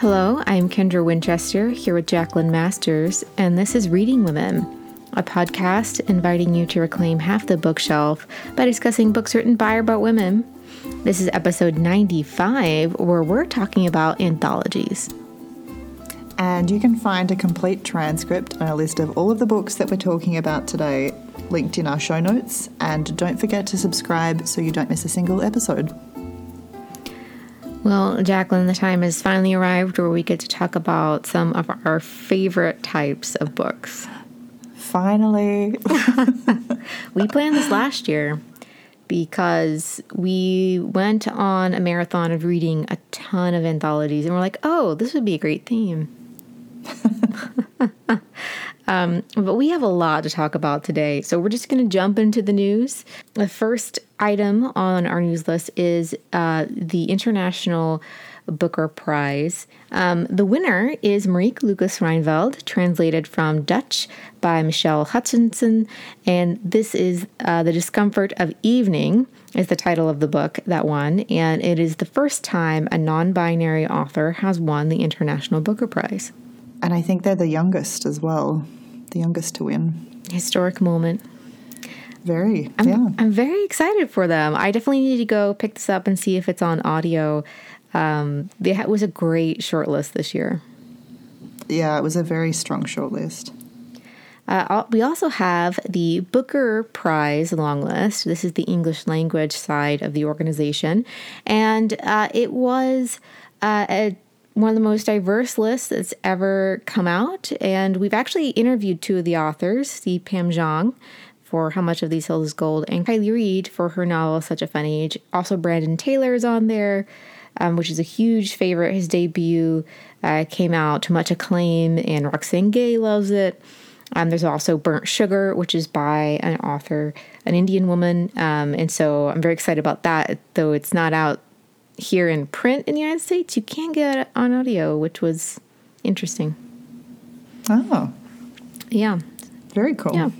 Hello, I'm Kendra Winchester here with Jacqueline Masters, and this is Reading Women, a podcast inviting you to reclaim half the bookshelf by discussing books written by or about women. This is episode 95, where we're talking about anthologies. And you can find a complete transcript and a list of all of the books that we're talking about today linked in our show notes. And don't forget to subscribe so you don't miss a single episode. Well, Jacqueline, the time has finally arrived where we get to talk about some of our favorite types of books. Finally. we planned this last year because we went on a marathon of reading a ton of anthologies and we're like, oh, this would be a great theme. um, but we have a lot to talk about today, so we're just going to jump into the news. The first item on our news list is uh, the International Booker Prize. Um, the winner is Marieke Lucas Rijneveld, translated from Dutch by Michelle Hutchinson, and this is uh, The Discomfort of Evening is the title of the book that won, and it is the first time a non-binary author has won the International Booker Prize. And I think they're the youngest as well, the youngest to win. Historic moment. Very, I'm, yeah. I'm very excited for them. I definitely need to go pick this up and see if it's on audio. Um, it was a great shortlist this year. Yeah, it was a very strong shortlist. Uh, we also have the Booker Prize long list. This is the English language side of the organization. And uh, it was uh, a one of the most diverse lists that's ever come out. And we've actually interviewed two of the authors, the Pam Zhang for How Much of These Hills is Gold, and Kiley Reid for her novel Such a Fun Age. Also, Brandon Taylor is on there, um, which is a huge favorite. His debut uh, came out to much acclaim, and Roxane Gay loves it. Um, there's also Burnt Sugar, which is by an author, an Indian woman. Um, and so I'm very excited about that, though it's not out here in print in the United States, you can get it on audio, which was interesting. Oh. Yeah. Very cool. Yeah.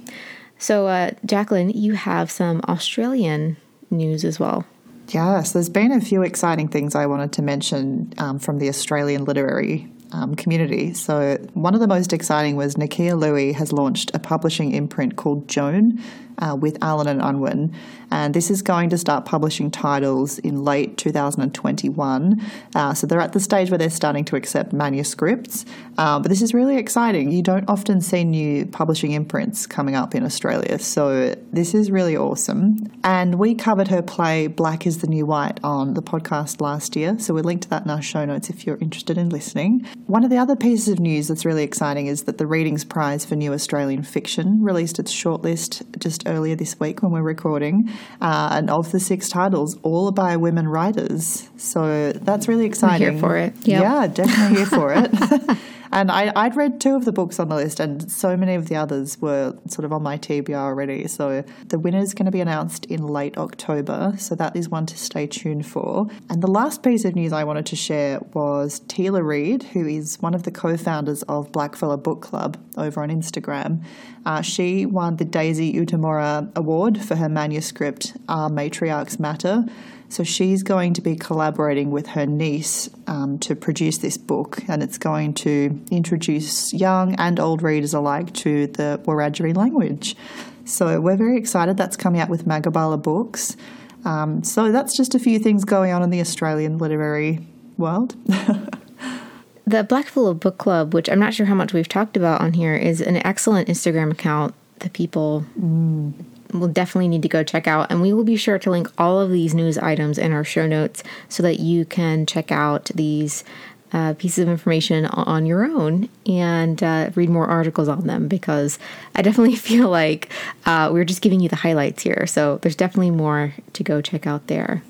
So, uh, Jacqueline, you have some Australian news as well. Yes, there's been a few exciting things I wanted to mention um, from the Australian literary um, community. So, one of the most exciting was Nakkiah Lui has launched a publishing imprint called Joan uh, with Allen and Unwin, and this is going to start publishing titles in late 2021. Uh, so they're at the stage where they're starting to accept manuscripts, uh, but this is really exciting. You don't often see new publishing imprints coming up in Australia, so this is really awesome. And we covered her play Black is the New White on the podcast last year, so we'll link to that in our show notes if you're interested in listening. One of the other pieces of news that's really exciting is that the Readings Prize for New Australian Fiction released its shortlist just earlier this week when we're recording. Uh, and of the six titles, all by women writers. So that's really exciting. I'm here for it. Yep. Yeah, definitely here for it. and I, I'd read two of the books on the list, and so many of the others were sort of on my TBR already. So the winner is going to be announced in late October. So that is one to stay tuned for. And the last piece of news I wanted to share was Teela Reid, who is one of the co founders of Blackfella Book Club over on Instagram. Uh, she won the Daisy Utemorrah Award for her manuscript, Our Matriarchs Matter. So she's going to be collaborating with her niece um, to produce this book, and it's going to introduce young and old readers alike to the Wiradjuri language. So we're very excited. That's coming out with Magabala Books. Um, so that's just a few things going on in the Australian literary world. the Blackfella Book Club, which I'm not sure how much we've talked about on here, is an excellent Instagram account that people mm will definitely need to go check out. And we will be sure to link all of these news items in our show notes so that you can check out these uh, pieces of information on your own and uh, read more articles on them because I definitely feel like uh, we're just giving you the highlights here. So there's definitely more to go check out there.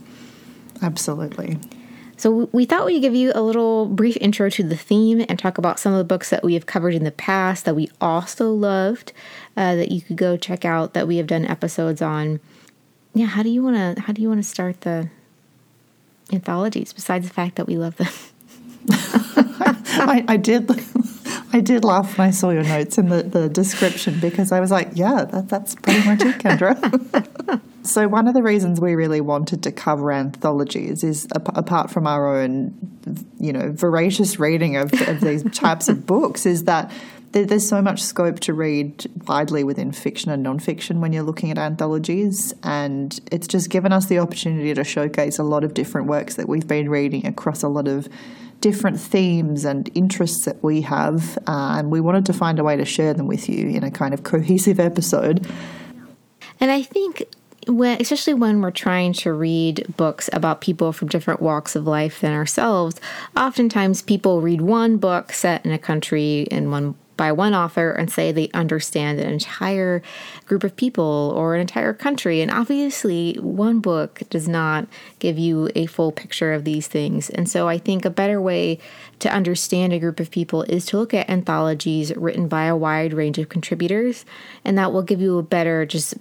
Absolutely. So we thought we'd give you a little brief intro to the theme and talk about some of the books that we have covered in the past that we also loved uh, that you could go check out that we have done episodes on. Yeah, how do you want to how do you want to start the anthologies besides the fact that we love them? I, I, did. I did laugh when I saw your notes in the, the description because I was like, yeah, that, that's pretty much it, Kendra. so, one of the reasons we really wanted to cover anthologies is apart from our own you know, voracious reading of, of these types of books is that there's so much scope to read widely within fiction and nonfiction when you're looking at anthologies, and it's just given us the opportunity to showcase a lot of different works that we've been reading across a lot of different themes and interests that we have, uh, and we wanted to find a way to share them with you in a kind of cohesive episode. And I think when, especially when we're trying to read books about people from different walks of life than ourselves, oftentimes people read one book set in a country in one by one author and say they understand an entire group of people or an entire country. And obviously, one book does not give you a full picture of these things. And so I think a better way to understand a group of people is to look at anthologies written by a wide range of contributors. And that will give you a better, just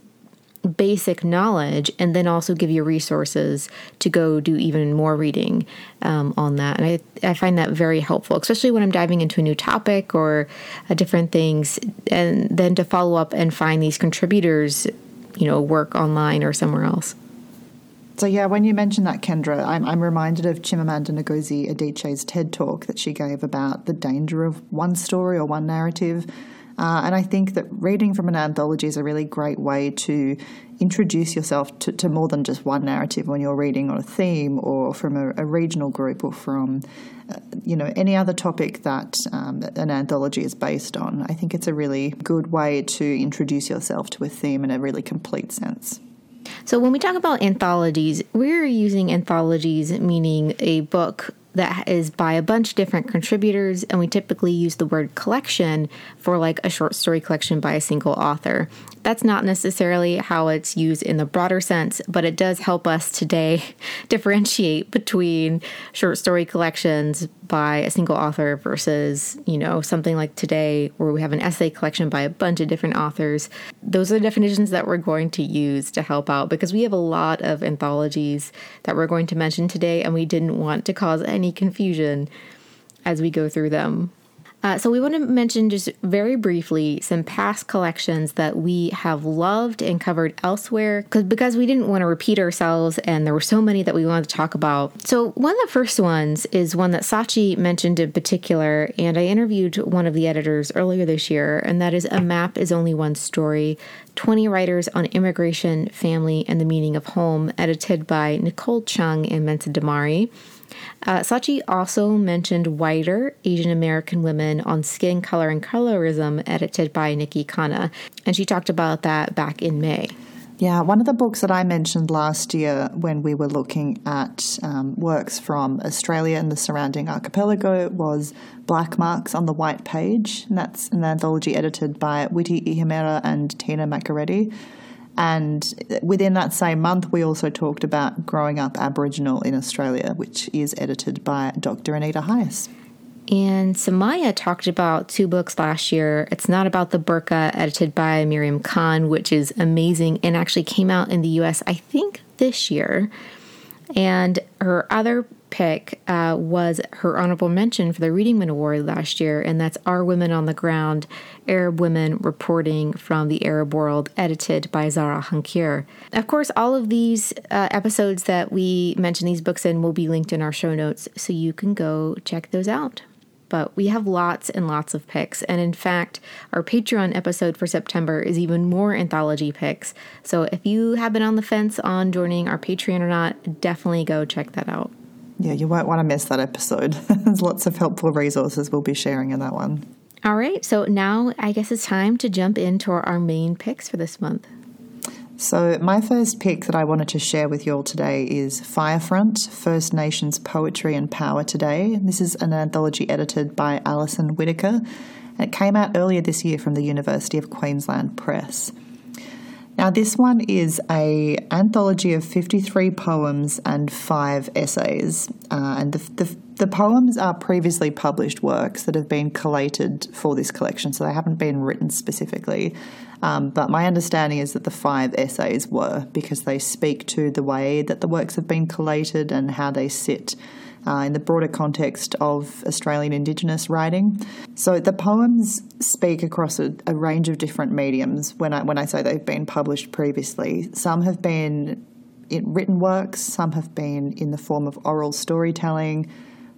basic knowledge and then also give you resources to go do even more reading um, on that. And I, I find that very helpful, especially when I'm diving into a new topic or uh, different things. And then to follow up and find these contributors, you know, work online or somewhere else. So yeah, when you mentioned that, Kendra, I'm, I'm reminded of Chimamanda Ngozi Adichie's TED talk that she gave about the danger of one story or one narrative uh, and I think that reading from an anthology is a really great way to introduce yourself to, to more than just one narrative when you're reading on a theme or from a, a regional group or from, uh, you know, any other topic that um, an anthology is based on. I think it's a really good way to introduce yourself to a theme in a really complete sense. So, when we talk about anthologies, we're using anthologies meaning a book that is by a bunch of different contributors, and we typically use the word collection for like a short story collection by a single author. That's not necessarily how it's used in the broader sense, but it does help us today differentiate between short story collections by a single author versus, you know, something like today where we have an essay collection by a bunch of different authors. Those are the definitions that we're going to use to help out because we have a lot of anthologies that we're going to mention today and we didn't want to cause any confusion as we go through them. Uh, so, we want to mention just very briefly some past collections that we have loved and covered elsewhere because we didn't want to repeat ourselves and there were so many that we wanted to talk about. So, one of the first ones is one that Sachi mentioned in particular, and I interviewed one of the editors earlier this year, and that is A Map is Only One Story 20 Writers on Immigration, Family, and the Meaning of Home, edited by Nicole Chung and Mensah Demary. Uh, Sachi also mentioned Whiter Asian American Women on Skin Color and Colorism, edited by Nikki Khanna, and she talked about that back in May. Yeah, one of the books that I mentioned last year when we were looking at um, works from Australia and the surrounding archipelago was Black Marks on the White Page, and that's an anthology edited by Witi Ihimaera and Tina Makereti. And within that same month, we also talked about Growing Up Aboriginal in Australia, which is edited by Dr. Anita Heiss. And Samaya talked about two books last year. It's Not About the Burqa, edited by Mariam Khan, which is amazing and actually came out in the US, I think, this year. And her other pick uh, was her honorable mention for the Reading Women Award last year, and that's Our Women on the Ground Arab Women Reporting from the Arab World, edited by Zahra Hankir. Of course, all of these uh, episodes that we mention these books in will be linked in our show notes, so you can go check those out. But we have lots and lots of picks. And in fact, our Patreon episode for September is even more anthology picks. So if you have been on the fence on joining our Patreon or not, definitely go check that out. Yeah, you won't want to miss that episode. There's lots of helpful resources we'll be sharing in that one. All right, so now I guess it's time to jump into our, main picks for this month. So, my first pick that I wanted to share with you all today is Firefront First Nations Poetry and Power Today. This is an anthology edited by Alison Whittaker, and it came out earlier this year from the University of Queensland Press. Now, this one is a anthology of 53 poems and five essays, uh, and the, the, the, poems are previously published works that have been collated for this collection, so they haven't been written specifically. Um, but my understanding is that the five essays were because they speak to the way that the works have been collated and how they sit uh, in the broader context of Australian Indigenous writing. So the poems speak across a, a range of different mediums. When I when I say they've been published previously, some have been in written works, some have been in the form of oral storytelling.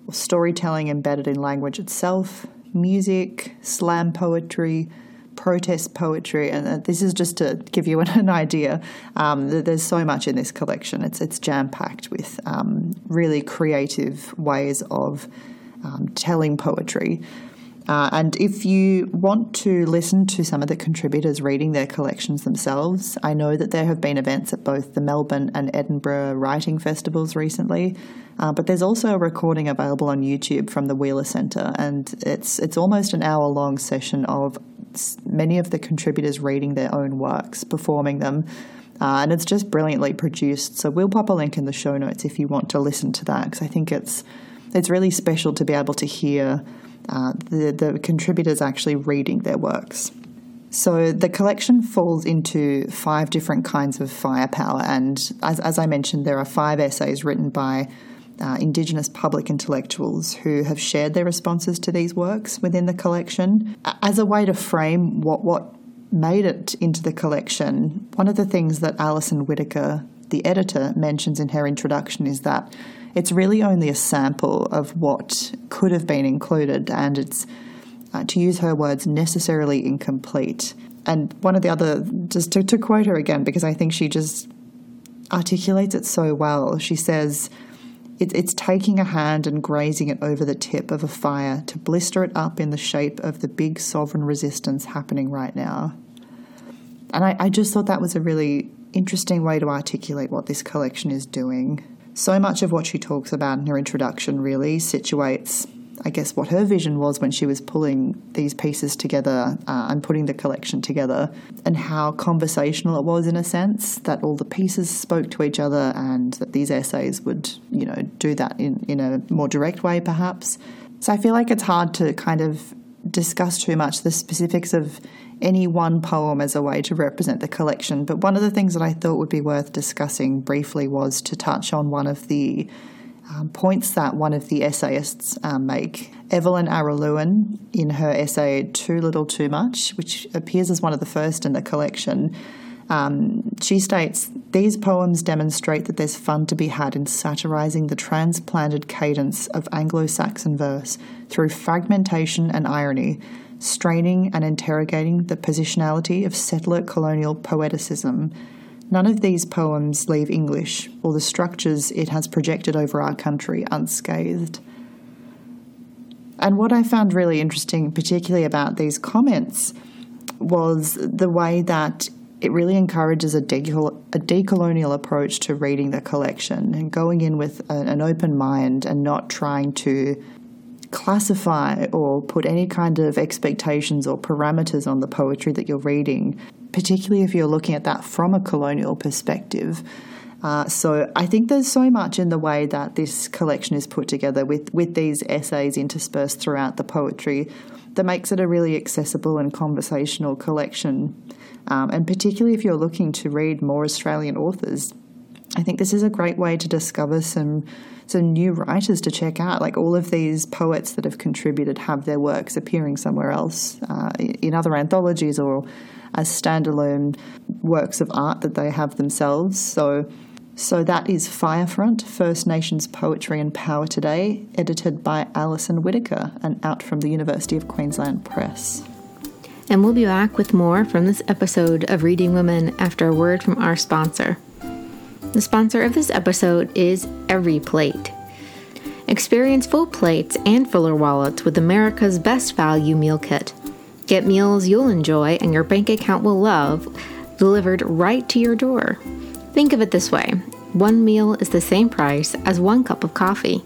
or storytelling embedded in language itself, music, slam poetry, protest poetry, and uh, this is just to give you an idea. Um, there's so much in this collection. It's it's jam packed with um, really creative ways of um, telling poetry. Uh, and if you want to listen to some of the contributors reading their collections themselves, I know that there have been events at both the Melbourne and Edinburgh writing festivals recently. Uh, but there's also a recording available on YouTube from the Wheeler Centre, and it's it's almost an hour long session of many of the contributors reading their own works, performing them, uh, and it's just brilliantly produced. So we'll pop a link in the show notes if you want to listen to that, because I think it's it's really special to be able to hear uh, the the contributors actually reading their works. So the collection falls into five different kinds of firepower, and as, as I mentioned, there are five essays written by uh, Indigenous public intellectuals who have shared their responses to these works within the collection as a way to frame what, what made it into the collection. One of the things that Alison Whittaker, the editor, mentions in her introduction is that it's really only a sample of what could have been included, and it's, uh, to use her words, necessarily incomplete. And one of the other, just to, to quote her again, because I think she just articulates it so well, she says, it, it's taking a hand and grazing it over the tip of a fire to blister it up in the shape of the big sovereign resistance happening right now. And I, I just thought that was a really interesting way to articulate what this collection is doing. So much of what she talks about in her introduction really situates I guess, what her vision was when she was pulling these pieces together uh, and putting the collection together, and how conversational it was in a sense that all the pieces spoke to each other, and that these essays would, you know, do that in, in a more direct way, perhaps. So I feel like it's hard to kind of discuss too much the specifics of any one poem as a way to represent the collection. But one of the things that I thought would be worth discussing briefly was to touch on one of the um, points that one of the essayists um, make. Evelyn Araluen, in her essay Too Little Too Much, which appears as one of the first in the collection, um, she states these poems demonstrate that there's fun to be had in satirizing the transplanted cadence of Anglo Saxon verse through fragmentation and irony, straining and interrogating the positionality of settler colonial poeticism None of these poems leave English or the structures it has projected over our country unscathed. And what I found really interesting, particularly about these comments, was the way that it really encourages a, decol- a decolonial approach to reading the collection and going in with a, an open mind and not trying to classify or put any kind of expectations or parameters on the poetry that you're reading, particularly if you're looking at that from a colonial perspective. Uh, so I think there's so much in the way that this collection is put together with, with these essays interspersed throughout the poetry that makes it a really accessible and conversational collection. Um, and particularly if you're looking to read more Australian authors, I think this is a great way to discover some some new writers to check out. Like all of these poets that have contributed have their works appearing somewhere else uh, in other anthologies or as standalone works of art that they have themselves. So, so that is Firefront First Nations Poetry and Power Today, edited by Alison Whittaker and out from the University of Queensland Press. And we'll be back with more from this episode of Reading Women after a word from our sponsor. The sponsor of this episode is Every Plate. Experience full plates and fuller wallets with America's best value meal kit. Get meals you'll enjoy and your bank account will love delivered right to your door. Think of it this way one meal is the same price as one cup of coffee.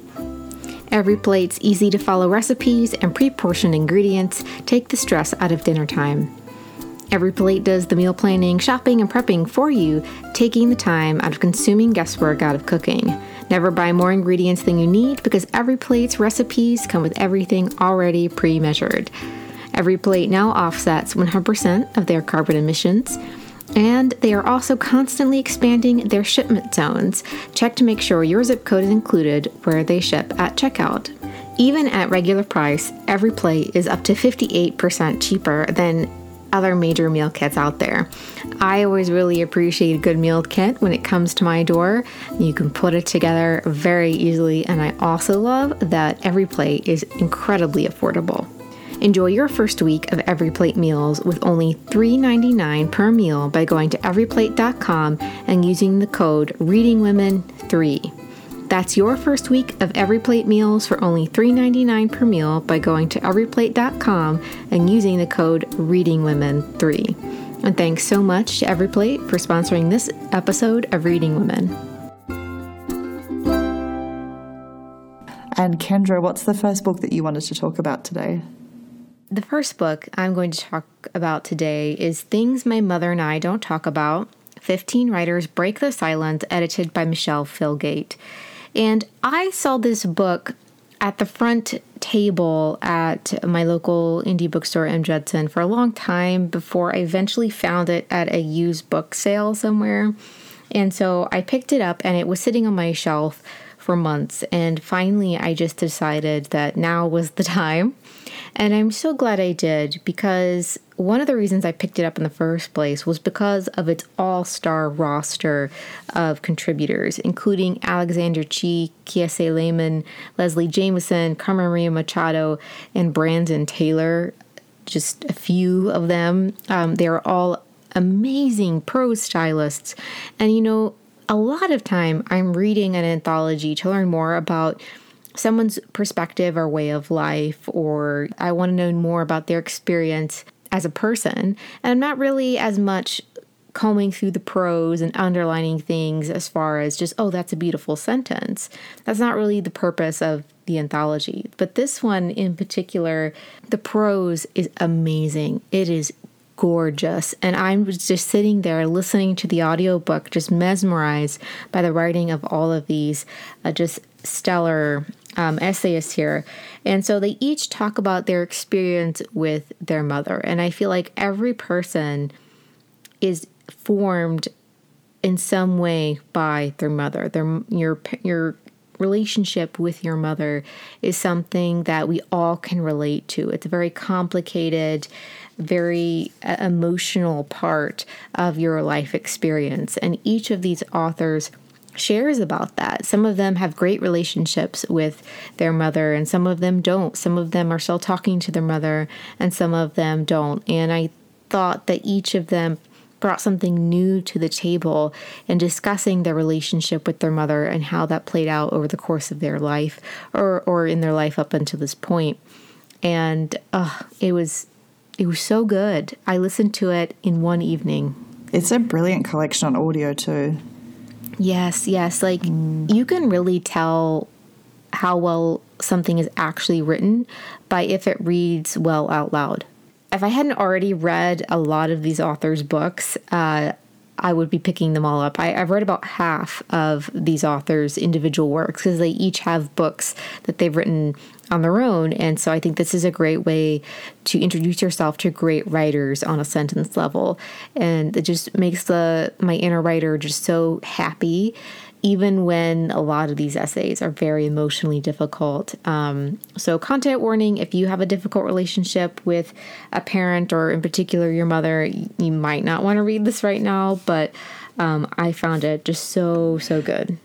Every plate's easy to follow recipes and pre portioned ingredients take the stress out of dinner time. Every plate does the meal planning, shopping, and prepping for you, taking the time out of consuming guesswork out of cooking. Never buy more ingredients than you need because every plate's recipes come with everything already pre measured. Every plate now offsets 100% of their carbon emissions. And they are also constantly expanding their shipment zones. Check to make sure your zip code is included where they ship at checkout. Even at regular price, every plate is up to 58% cheaper than other major meal kits out there. I always really appreciate a good meal kit when it comes to my door. You can put it together very easily, and I also love that every plate is incredibly affordable. Enjoy your first week of Every Plate meals with only $3.99 per meal by going to everyplate.com and using the code ReadingWomen3. That's your first week of Every Plate meals for only $3.99 per meal by going to everyplate.com and using the code ReadingWomen3. And thanks so much to Every Plate for sponsoring this episode of Reading Women. And Kendra, what's the first book that you wanted to talk about today? The first book I'm going to talk about today is Things My Mother and I Don't Talk About 15 Writers Break the Silence, edited by Michelle Filgate. And I saw this book at the front table at my local indie bookstore, M. Judson, for a long time before I eventually found it at a used book sale somewhere. And so I picked it up and it was sitting on my shelf for months. And finally, I just decided that now was the time. And I'm so glad I did because one of the reasons I picked it up in the first place was because of its all star roster of contributors, including Alexander Chee, Kiese Laymon, Leslie Jamison, Carmen Maria Machado, and Brandon Taylor. Just a few of them. Um, they are all amazing pro stylists. And you know, a lot of time I'm reading an anthology to learn more about someone's perspective or way of life, or I want to know more about their experience as a person. And I'm not really as much combing through the prose and underlining things as far as just, oh, that's a beautiful sentence. That's not really the purpose of the anthology. But this one in particular, the prose is amazing. It is gorgeous. And I was just sitting there listening to the audiobook, just mesmerized by the writing of all of these uh, just stellar um, essayists here. And so they each talk about their experience with their mother. And I feel like every person is formed in some way by their mother. Their your your relationship with your mother is something that we all can relate to. It's a very complicated, very uh, emotional part of your life experience. And each of these authors shares about that. Some of them have great relationships with their mother, and some of them don't. Some of them are still talking to their mother, and some of them don't. And I thought that each of them brought something new to the table in discussing their relationship with their mother and how that played out over the course of their life or, or in their life up until this point. And uh, it was it was so good. I listened to it in one evening. It's a brilliant collection on audio too. Yes, yes. Like mm. you can really tell how well something is actually written by if it reads well out loud. If I hadn't already read a lot of these authors' books, uh, I would be picking them all up. I, have read about half of these authors' individual works because they each have books that they've written on their own. And so I think this is a great way to introduce yourself to great writers on a sentence level. And it just makes the my inner writer just so happy even when a lot of these essays are very emotionally difficult. Um, so, content warning if you have a difficult relationship with a parent or, in particular, your mother, you might not want to read this right now, but um, I found it just so, so good.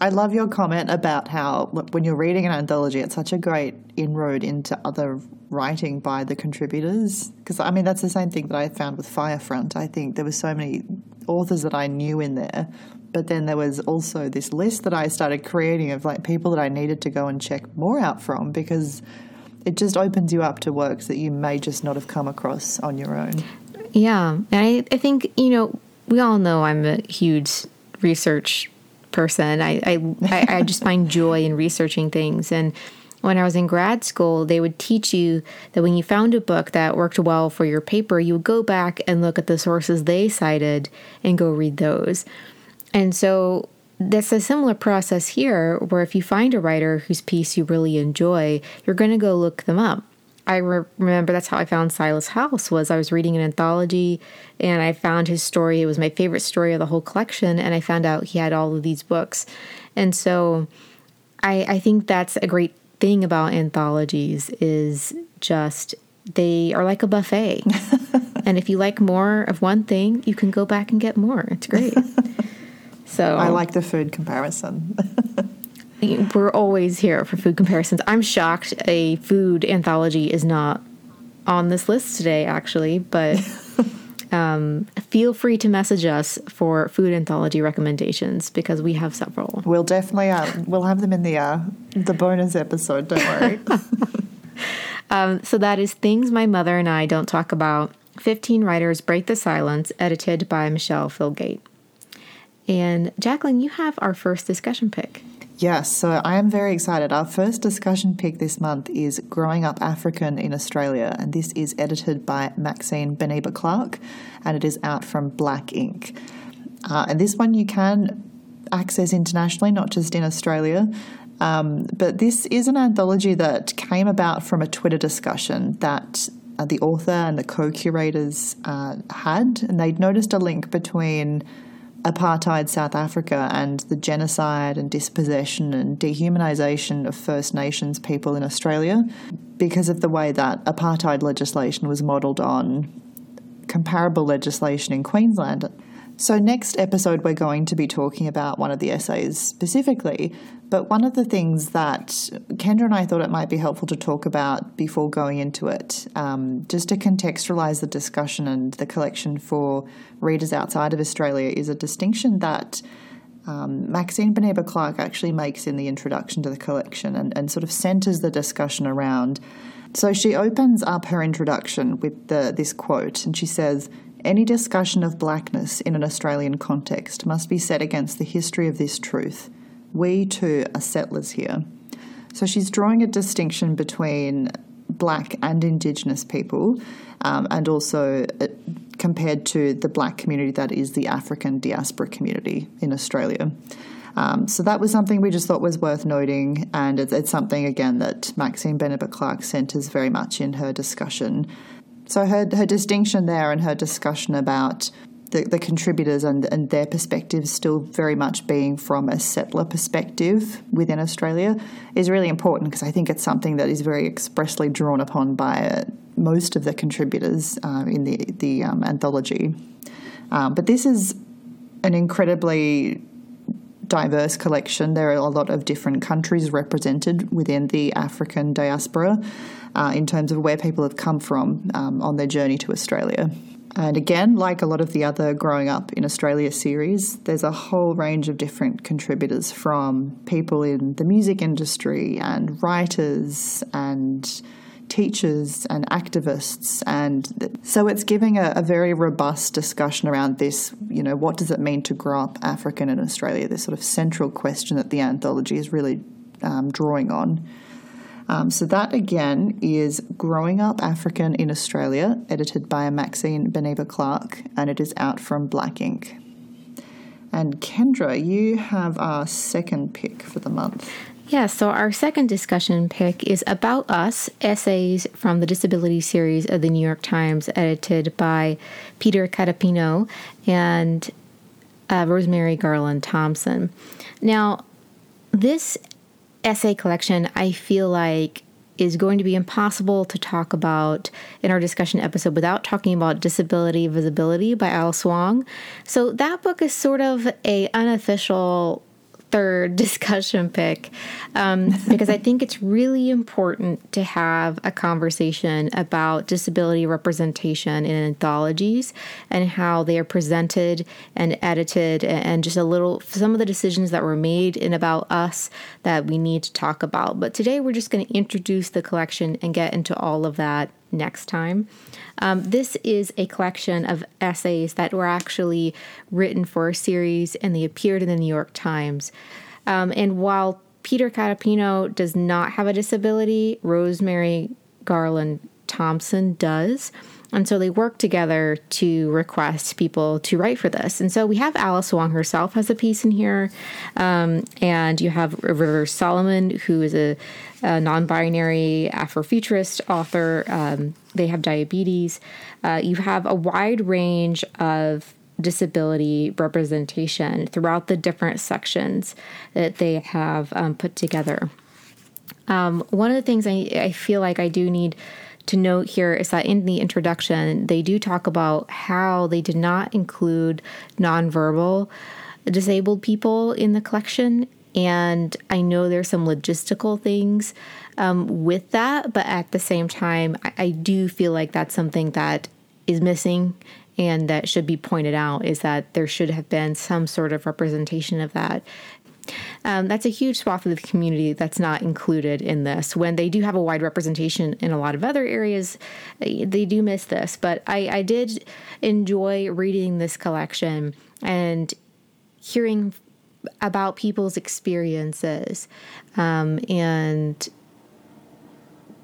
I love your comment about how when you're reading an anthology, it's such a great inroad into other writing by the contributors. Because I mean, that's the same thing that I found with Firefront. I think there were so many authors that I knew in there, but then there was also this list that I started creating of like people that I needed to go and check more out from because it just opens you up to works that you may just not have come across on your own. Yeah, and I, I think you know we all know I'm a huge research person. I, I, I just find joy in researching things. And when I was in grad school, they would teach you that when you found a book that worked well for your paper, you would go back and look at the sources they cited and go read those. And so that's a similar process here, where if you find a writer whose piece you really enjoy, you're going to go look them up. I re- remember that's how I found Silas House was I was reading an anthology and I found his story. It was my favorite story of the whole collection, and I found out he had all of these books. And so I, I think that's a great thing about anthologies is just they are like a buffet. and if you like more of one thing, you can go back and get more. It's great. So I like the food comparison. we're always here for food comparisons. I'm shocked a food anthology is not on this list today, actually, but um, feel free to message us for food anthology recommendations because we have several. We'll definitely uh, we'll have them in the uh, the bonus episode. Don't worry. um, so that is things my mother and I don't talk about. Fifteen writers break the silence, edited by Michelle Filgate. And Jacqueline, you have our first discussion pick. Yes, so I am very excited. Our first discussion pick this month is Growing Up African in Australia, and this is edited by Maxine Beneba Clarke, and it is out from Black Ink. Uh, and this one you can access internationally, not just in Australia. Um, but this is an anthology that came about from a Twitter discussion that uh, the author and the co curators uh, had, and they'd noticed a link between apartheid South Africa and the genocide and dispossession and dehumanisation of First Nations people in Australia because of the way that apartheid legislation was modelled on comparable legislation in Queensland. So, next episode, we're going to be talking about one of the essays specifically. But one of the things that Kendra and I thought it might be helpful to talk about before going into it, um, just to contextualize the discussion and the collection for readers outside of Australia, is a distinction that um, Maxine Beneba Clarke actually makes in the introduction to the collection and, and sort of centers the discussion around. So she opens up her introduction with the, this quote, and she says, any discussion of blackness in an Australian context must be set against the history of this truth. We too are settlers here. So she's drawing a distinction between black and indigenous people, um, and also uh, compared to the black community that is the African diaspora community in Australia. Um, so that was something we just thought was worth noting, and it's, it's something again that Maxine Beneba Clarke centres very much in her discussion so her, her distinction there and her discussion about the, the contributors and, and their perspectives still very much being from a settler perspective within Australia is really important because I think it's something that is very expressly drawn upon by uh, most of the contributors uh, in the, the um, anthology. Um, but this is an incredibly diverse collection. There are a lot of different countries represented within the African diaspora uh, in terms of where people have come from um, on their journey to Australia. And again, like a lot of the other Growing Up in Australia series, there's a whole range of different contributors from people in the music industry and writers and teachers and activists. And so it's giving a, a, very robust discussion around this you know, what does it mean to grow up African in Australia? This sort of central question that the anthology is really um, drawing on. Um, so that again is Growing Up African in Australia, edited by Maxine Beneba Clarke, and it is out from Black Ink. And Kendra, you have our second pick for the month. Yeah, so our second discussion pick is About Us Essays from the Disability Series of the New York Times, edited by Peter Catapano and uh, Rosemarie Garland Thomson. Now, this essay collection, I feel like is going to be impossible to talk about in our discussion episode without talking about Disability Visibility by Alice Wong. So that book is sort of a unofficial third discussion pick um, because I think it's really important to have a conversation about disability representation in anthologies and how they are presented and edited, and just a little some of the decisions that were made in About Us that we need to talk about. But today we're just going to introduce the collection and get into all of that next time. Um, this is a collection of essays that were actually written for a series and they appeared in the New York Times. Um, and while Peter Catapano does not have a disability, Rosemarie Garland Thomson does. And so they work together to request people to write for this. And so we have Alice Wong herself has a piece in here. Um, and you have Rivers Solomon, who is a, a non binary Afrofuturist author. Um, they have diabetes. Uh, you have a wide range of disability representation throughout the different sections that they have um, put together. Um, one of the things I, I feel like I do need to note here is that in the introduction, they do talk about how they did not include nonverbal disabled people in the collection. And I know there's some logistical things um, with that, but at the same time, I, I do feel like that's something that is missing and that should be pointed out is that there should have been some sort of representation of that um, that's a huge swath of the community that's not included in this. When they do have a wide representation in a lot of other areas, they do miss this. But I, I did enjoy reading this collection and hearing about people's experiences um, and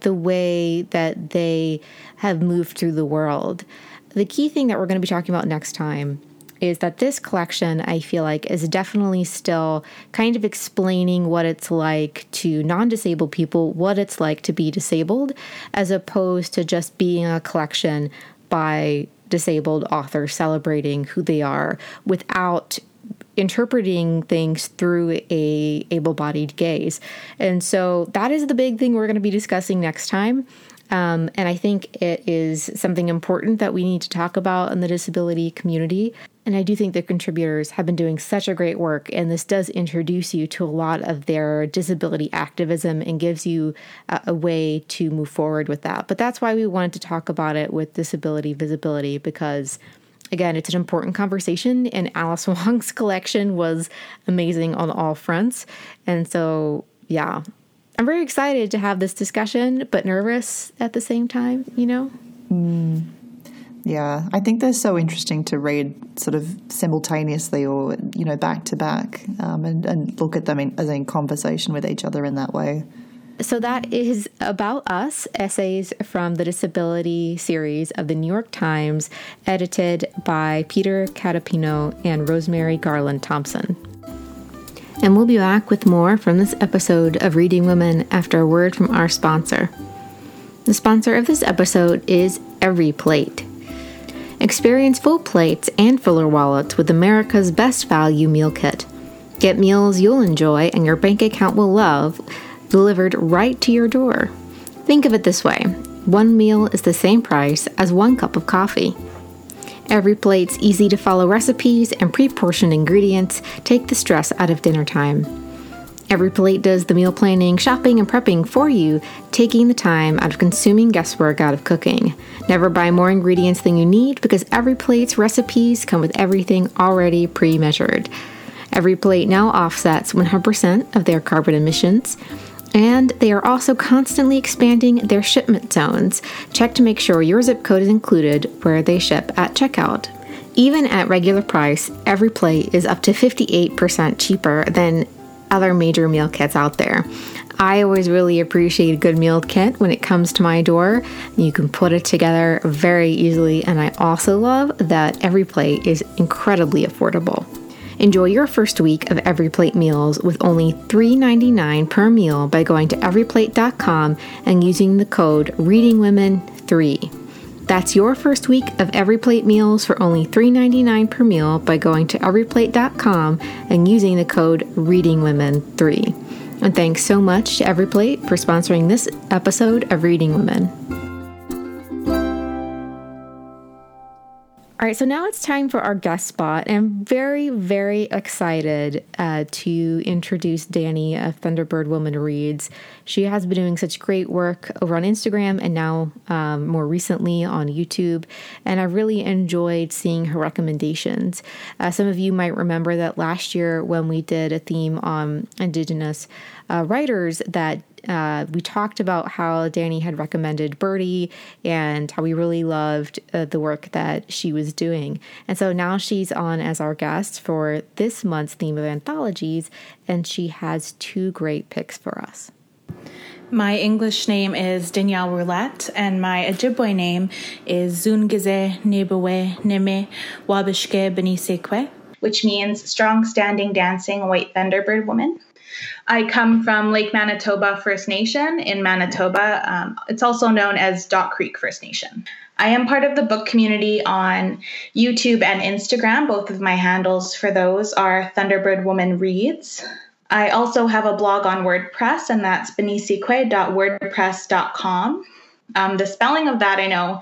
the way that they have moved through the world. The key thing that we're going to be talking about next time is that this collection, I feel like, is definitely still kind of explaining what it's like to non disabled people, what it's like to be disabled, as opposed to just being a collection by disabled authors celebrating who they are without interpreting things through a able-bodied gaze. And so that is the big thing we're going to be discussing next time. Um, and I think it is something important that we need to talk about in the disability community. And I do think the contributors have been doing such a great work, and this does introduce you to a lot of their disability activism and gives you a, a way to move forward with that. But that's why we wanted to talk about it with disability visibility because again, it's an important conversation, and Alice Wong's collection was amazing on all fronts. And so, yeah, I'm very excited to have this discussion, but nervous at the same time, you know? Mm. Yeah, I think they're so interesting to read sort of simultaneously or, you know, back to back um, and, and look at them in, as in conversation with each other in that way. So that is About Us, essays from the Disability series of the New York Times, edited by Peter Catapano and Rosemarie Garland Thomson. And we'll be back with more from this episode of Reading Women after a word from our sponsor. The sponsor of this episode is Every Plate. Experience full plates and fuller wallets with America's best value meal kit. Get meals you'll enjoy and your bank account will love delivered right to your door. Think of it this way one meal is the same price as one cup of coffee. EveryPlate's easy to follow recipes and pre portioned ingredients take the stress out of dinner time. Every plate does the meal planning, shopping, and prepping for you, taking the time out of consuming guesswork out of cooking. Never buy more ingredients than you need because every plate's recipes come with everything already pre measured. Every plate now offsets 100% of their carbon emissions and they are also constantly expanding their shipment zones. Check to make sure your zip code is included where they ship at checkout. Even at regular price, every plate is up to 58% cheaper than other major meal kits out there. I always really appreciate a good meal kit when it comes to my door. You can put it together very easily, and I also love that every plate is incredibly affordable. Enjoy your first week of EveryPlate meals with only $3.99 per meal by going to everyplate.com and using the code ReadingWomen3. That's your first week of EveryPlate meals for only $3.99 per meal by going to everyplate.com and using the code ReadingWomen3. And thanks so much to EveryPlate for sponsoring this episode of Reading Women. All right, so now it's time for our guest spot. And I'm very, very excited uh, to introduce Danny of Thunderbird Woman Reads. She has been doing such great work over on Instagram and now um, more recently on YouTube. And I really enjoyed seeing her recommendations. Uh, some of you might remember that last year when we did a theme on Indigenous uh, writers, that uh, we talked about how Danny had recommended Birdie and how we really loved uh, the work that she was doing. And so now she's on as our guest for this month's theme of anthologies, and she has two great picks for us. My English name is Danielle Roulette, and my Ojibwe name is Zungize Nebewe Neme Wabishke Benisekwe, which means strong standing dancing white thunderbird woman. I come from Lake Manitoba First Nation in Manitoba. Um, it's also known as Dog Creek First Nation. I am part of the book community on YouTube and Instagram. Both of my handles for those are Thunderbird Woman Reads. I also have a blog on WordPress, and that's benisikwe.wordpress.com. Um, the spelling of that I know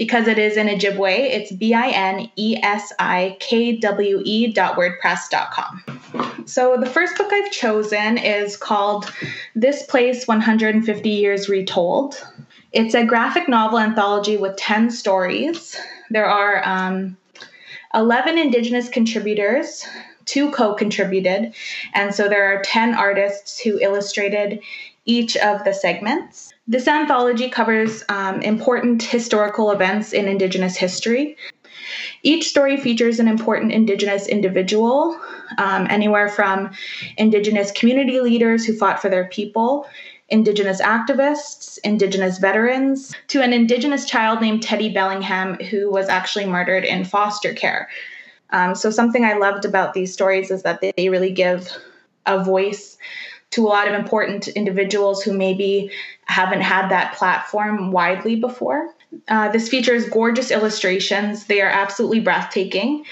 because it is in Ojibwe. It's B I N E S I K W E dot wordpress.com. So the first book I've chosen is called This Place 150 Years Retold. It's a graphic novel anthology with 10 stories. There are um, 11 Indigenous contributors, two co contributed, and so there are 10 artists who illustrated each of the segments. This anthology covers um, important historical events in Indigenous history. Each story features an important Indigenous individual, um, anywhere from Indigenous community leaders who fought for their people, Indigenous activists, Indigenous veterans, to an Indigenous child named Teddy Bellingham who was actually murdered in foster care. Um, so, something I loved about these stories is that they really give a voice to a lot of important individuals who maybe haven't had that platform widely before. Uh, this features gorgeous illustrations, they are absolutely breathtaking.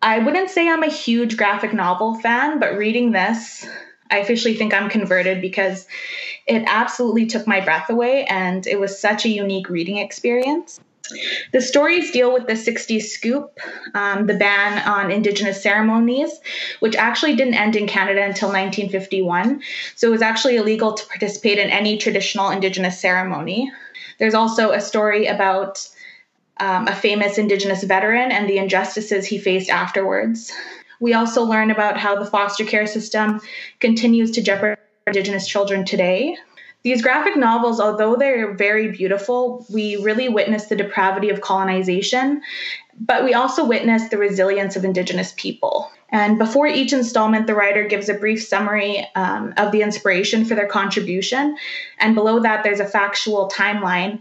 I wouldn't say I'm a huge graphic novel fan, but reading this, I officially think I'm converted because it absolutely took my breath away and it was such a unique reading experience. The stories deal with the 60s scoop, um, the ban on Indigenous ceremonies, which actually didn't end in Canada until 1951. So it was actually illegal to participate in any traditional Indigenous ceremony. There's also a story about um, a famous Indigenous veteran and the injustices he faced afterwards. We also learn about how the foster care system continues to jeopardize Indigenous children today. These graphic novels, although they're very beautiful, we really witness the depravity of colonization, but we also witness the resilience of Indigenous people. And before each installment, the writer gives a brief summary um, of the inspiration for their contribution. And below that, there's a factual timeline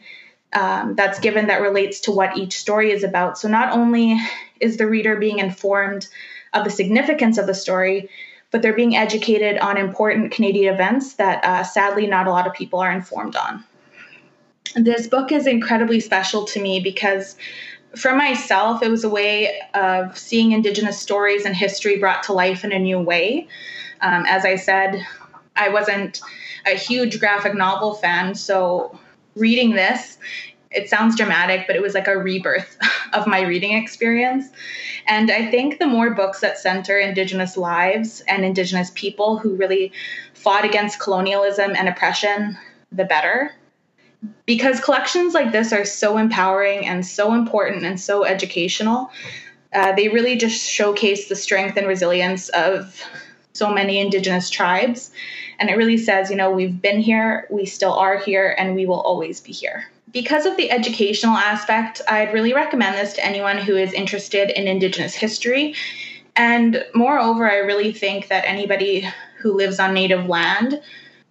um, that's given that relates to what each story is about. So not only is the reader being informed of the significance of the story, but they're being educated on important Canadian events that uh, sadly not a lot of people are informed on. This book is incredibly special to me because for myself, it was a way of seeing Indigenous stories and history brought to life in a new way. Um, as I said, I wasn't a huge graphic novel fan, so reading this, it sounds dramatic, but it was like a rebirth of my reading experience. And I think the more books that center Indigenous lives and Indigenous people who really fought against colonialism and oppression, the better. Because collections like this are so empowering and so important and so educational, uh, they really just showcase the strength and resilience of so many Indigenous tribes. And it really says, you know, we've been here, we still are here, and we will always be here because of the educational aspect, I'd really recommend this to anyone who is interested in Indigenous history. And moreover, I really think that anybody who lives on Native land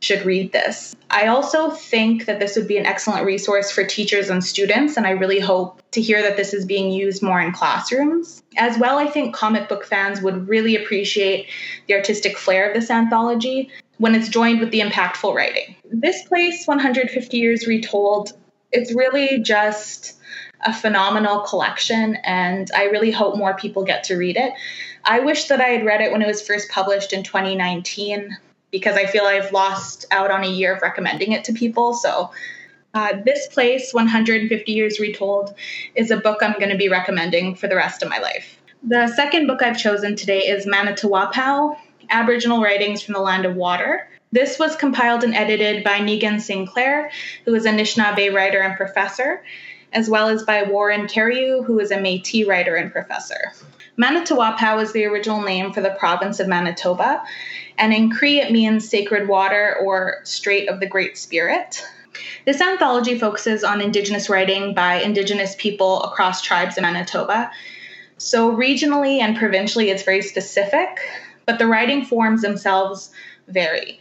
should read this. I also think that this would be an excellent resource for teachers and students, and I really hope to hear that this is being used more in classrooms. As well, I think comic book fans would really appreciate the artistic flair of this anthology when it's joined with the impactful writing. This place, 150 Years Retold, it's really just a phenomenal collection and I really hope more people get to read it. I wish that I had read it when it was first published in 2019 because I feel I've lost out on a year of recommending it to people. So, uh, This Place 150 Years Retold is a book I'm going to be recommending for the rest of my life. The second book I've chosen today is Manitowapow Aboriginal Writings from the Land of Water. This was compiled and edited by Niigaan Sinclair, who is a Anishinaabe writer and professor, as well as by Warren Cariou, who is a Metis writer and professor. Manitowapow is the original name for the province of Manitoba, and in Cree it means sacred water or strait of the Great Spirit. This anthology focuses on Indigenous writing by Indigenous people across tribes in Manitoba. So, regionally and provincially, it's very specific, but the writing forms themselves vary.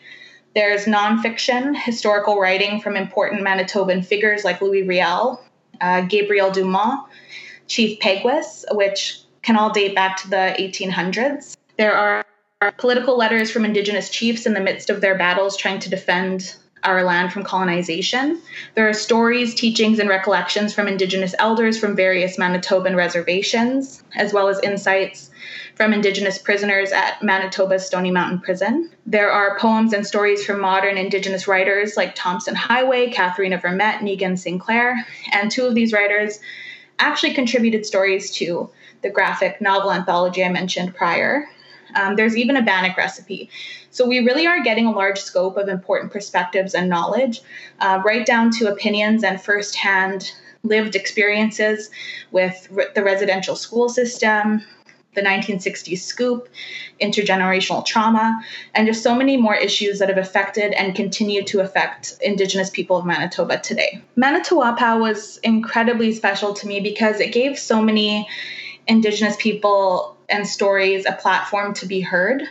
There's nonfiction, historical writing from important Manitoban figures like Louis Riel, uh, Gabriel Dumont, Chief Peguis, which can all date back to the 1800s. There are political letters from Indigenous chiefs in the midst of their battles trying to defend our land from colonization. There are stories, teachings, and recollections from Indigenous elders from various Manitoban reservations, as well as insights from Indigenous prisoners at Manitoba's Stony Mountain Prison. There are poems and stories from modern Indigenous writers like Tomson Highway, Katherena Vermette, Niigaan Sinclair, and two of these writers actually contributed stories to the graphic novel anthology I mentioned prior. Um, there's even a Bannock recipe. So we really are getting a large scope of important perspectives and knowledge, uh, right down to opinions and firsthand lived experiences with re- the residential school system, the 1960s scoop, intergenerational trauma, and just so many more issues that have affected and continue to affect Indigenous people of Manitoba today. Manitowapow was incredibly special to me because it gave so many Indigenous people and stories a platform to be heard.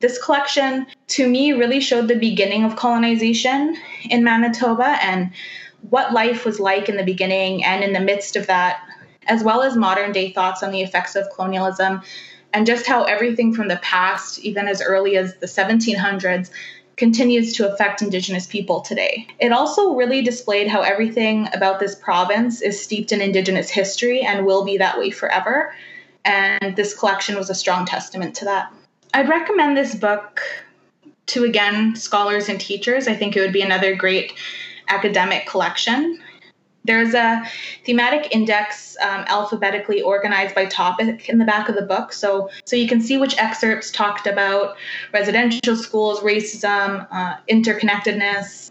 This collection, to me, really showed the beginning of colonization in Manitoba and what life was like in the beginning and in the midst of that, as well as modern day thoughts on the effects of colonialism and just how everything from the past, even as early as the 1700s, continues to affect Indigenous people today. It also really displayed how everything about this province is steeped in Indigenous history and will be that way forever. And this collection was a strong testament to that. I'd recommend this book to, again, scholars and teachers. I think it would be another great academic collection. There's a thematic index um, alphabetically organized by topic in the back of the book, so so you can see which excerpts talked about residential schools, racism, uh, interconnectedness,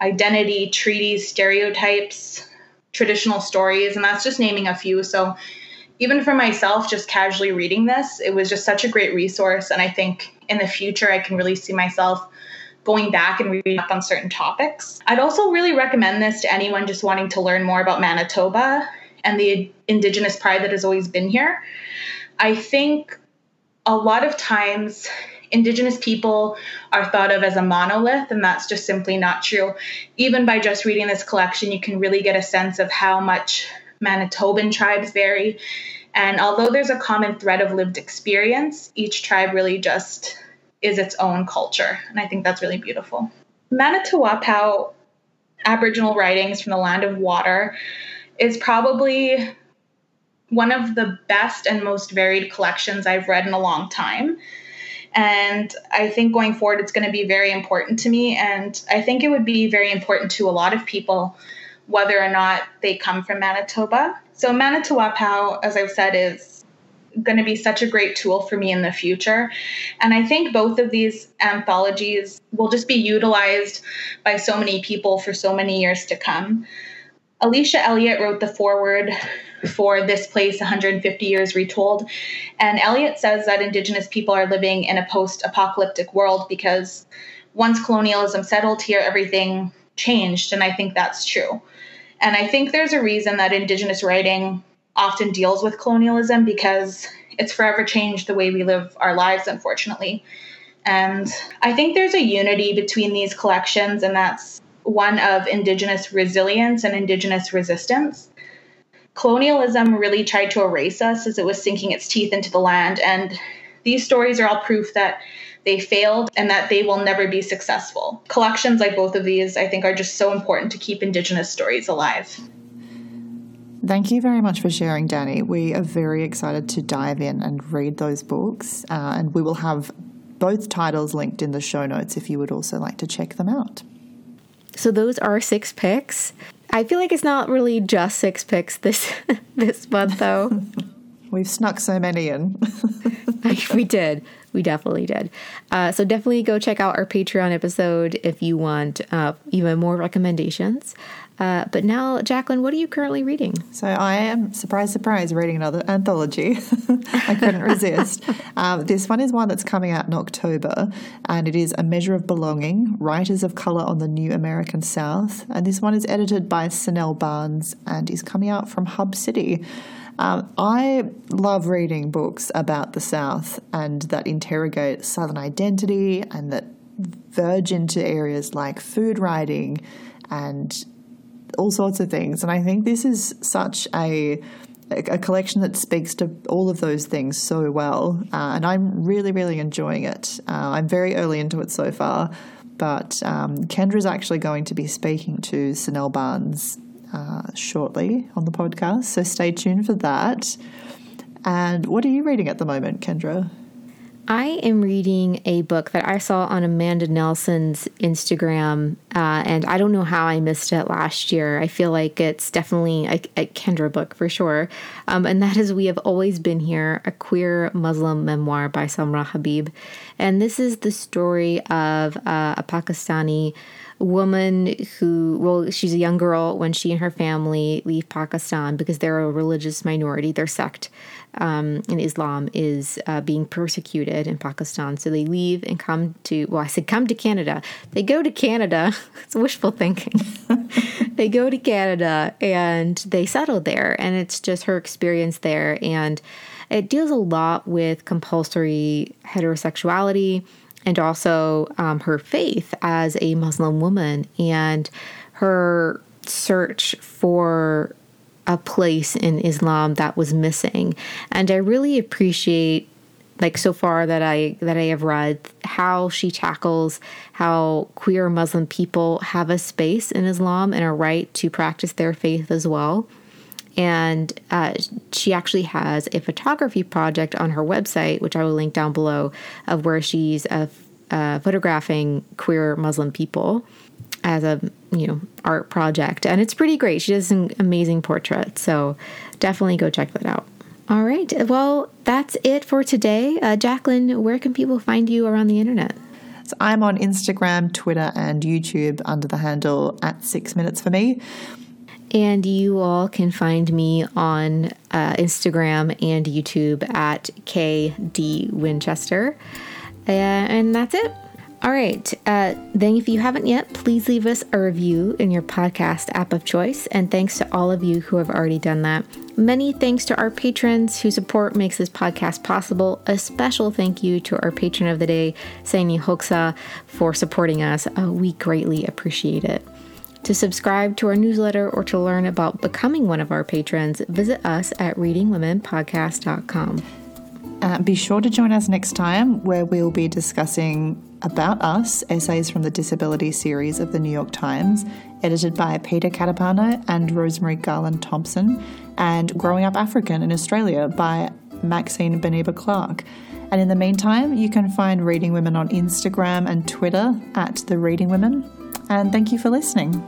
identity, treaties, stereotypes, traditional stories, and that's just naming a few. So even for myself, just casually reading this, it was just such a great resource, and I think in the future I can really see myself going back and reading up on certain topics. I'd also really recommend this to anyone just wanting to learn more about Manitoba and the Indigenous pride that has always been here. I think a lot of times Indigenous people are thought of as a monolith, and that's just simply not true. Even by just reading this collection, you can really get a sense of how much Manitoban tribes vary. And although there's a common thread of lived experience, each tribe really just is its own culture. And I think that's really beautiful. Manitowapow Aboriginal writings from the land of water is probably one of the best and most varied collections I've read in a long time. And I think going forward, it's going to be very important to me. And I think it would be very important to a lot of people, whether or not they come from Manitoba. So, Manitowapow, as I've said, is going to be such a great tool for me in the future. And I think both of these anthologies will just be utilized by so many people for so many years to come. Alicia Elliott wrote the foreword for This Place 150 Years Retold. And Elliott says that Indigenous people are living in a post apocalyptic world because once colonialism settled here, everything changed. And I think that's true. And I think there's a reason that Indigenous writing often deals with colonialism because it's forever changed the way we live our lives, unfortunately. And I think there's a unity between these collections, and that's one of Indigenous resilience and Indigenous resistance. Colonialism really tried to erase us as it was sinking its teeth into the land, and these stories are all proof that they failed and that they will never be successful. Collections like both of these, I think, are just so important to keep Indigenous stories alive. Thank you very much for sharing, Danny. We are very excited to dive in and read those books, uh, and we will have both titles linked in the show notes if you would also like to check them out. So those are six picks. I feel like it's not really just six picks this this month though. We've snuck so many in. we did. We definitely did. Uh, so definitely go check out our Patreon episode if you want uh, even more recommendations. Uh, but now, Jacqueline, what are you currently reading? So I am, surprise, surprise, reading another anthology. I couldn't resist. Um, this one is one that's coming out in October, and it is A Measure of Belonging Writers of Colour on the New American South. And this one is edited by Cinelle Barnes and is coming out from Hub City. Um, I love reading books about the South and that interrogate Southern identity and that verge into areas like food writing and all sorts of things. And I think this is such a a collection that speaks to all of those things so well, uh, and I'm really, really enjoying it. Uh, I'm very early into it so far, but um, Kendra's actually going to be speaking to Cinelle Barnes uh, shortly on the podcast, so stay tuned for that. And what are you reading at the moment, Kendra? I am reading a book that I saw on Amanda Nelson's Instagram, uh, and I don't know how I missed it last year. I feel like it's definitely a, a Kendra book for sure. Um, and that is We Have Always Been Here, a queer Muslim memoir by Samra Habib. And this is the story of uh, a Pakistani woman who, well, she's a young girl when she and her family leave Pakistan because they're a religious minority. Their sect um, in Islam is uh, being persecuted in Pakistan. So they leave and come to, well, I said come to Canada. They go to Canada. it's wishful thinking. they go to Canada and they settle there. And it's just her experience there. And it deals a lot with compulsory heterosexuality and also um, her faith as a Muslim woman and her search for a place in Islam that was missing. And I really appreciate like so far that I that I have read how she tackles how queer Muslim people have a space in Islam and a right to practice their faith as well. And uh, she actually has a photography project on her website, which I will link down below, of where she's uh, uh, photographing queer Muslim people as a you know art project, and it's pretty great. She does some amazing portraits, so definitely go check that out. All right, well that's it for today. Uh, Jacqueline, where can people find you around the internet? So I'm on Instagram, Twitter, and YouTube under the handle at Six Minutes for Me. And you all can find me on uh, Instagram and YouTube at KD Winchester. Uh, and that's it. All right. Uh, then, if you haven't yet, please leave us a review in your podcast app of choice. And thanks to all of you who have already done that. Many thanks to our patrons whose support makes this podcast possible. A special thank you to our patron of the day, Saini Hoksa, for supporting us. Uh, we greatly appreciate it. To subscribe to our newsletter or to learn about becoming one of our patrons, visit us at readingwomenpodcast.com. Uh, be sure to join us next time where we'll be discussing About Us, essays from the Disability series of the New York Times, edited by Peter Catapano and Rosemarie Garland Thomson, and Growing Up African in Australia by Maxine Beneba Clarke. And in the meantime, you can find Reading Women on Instagram and Twitter at The Reading Women. And thank you for listening.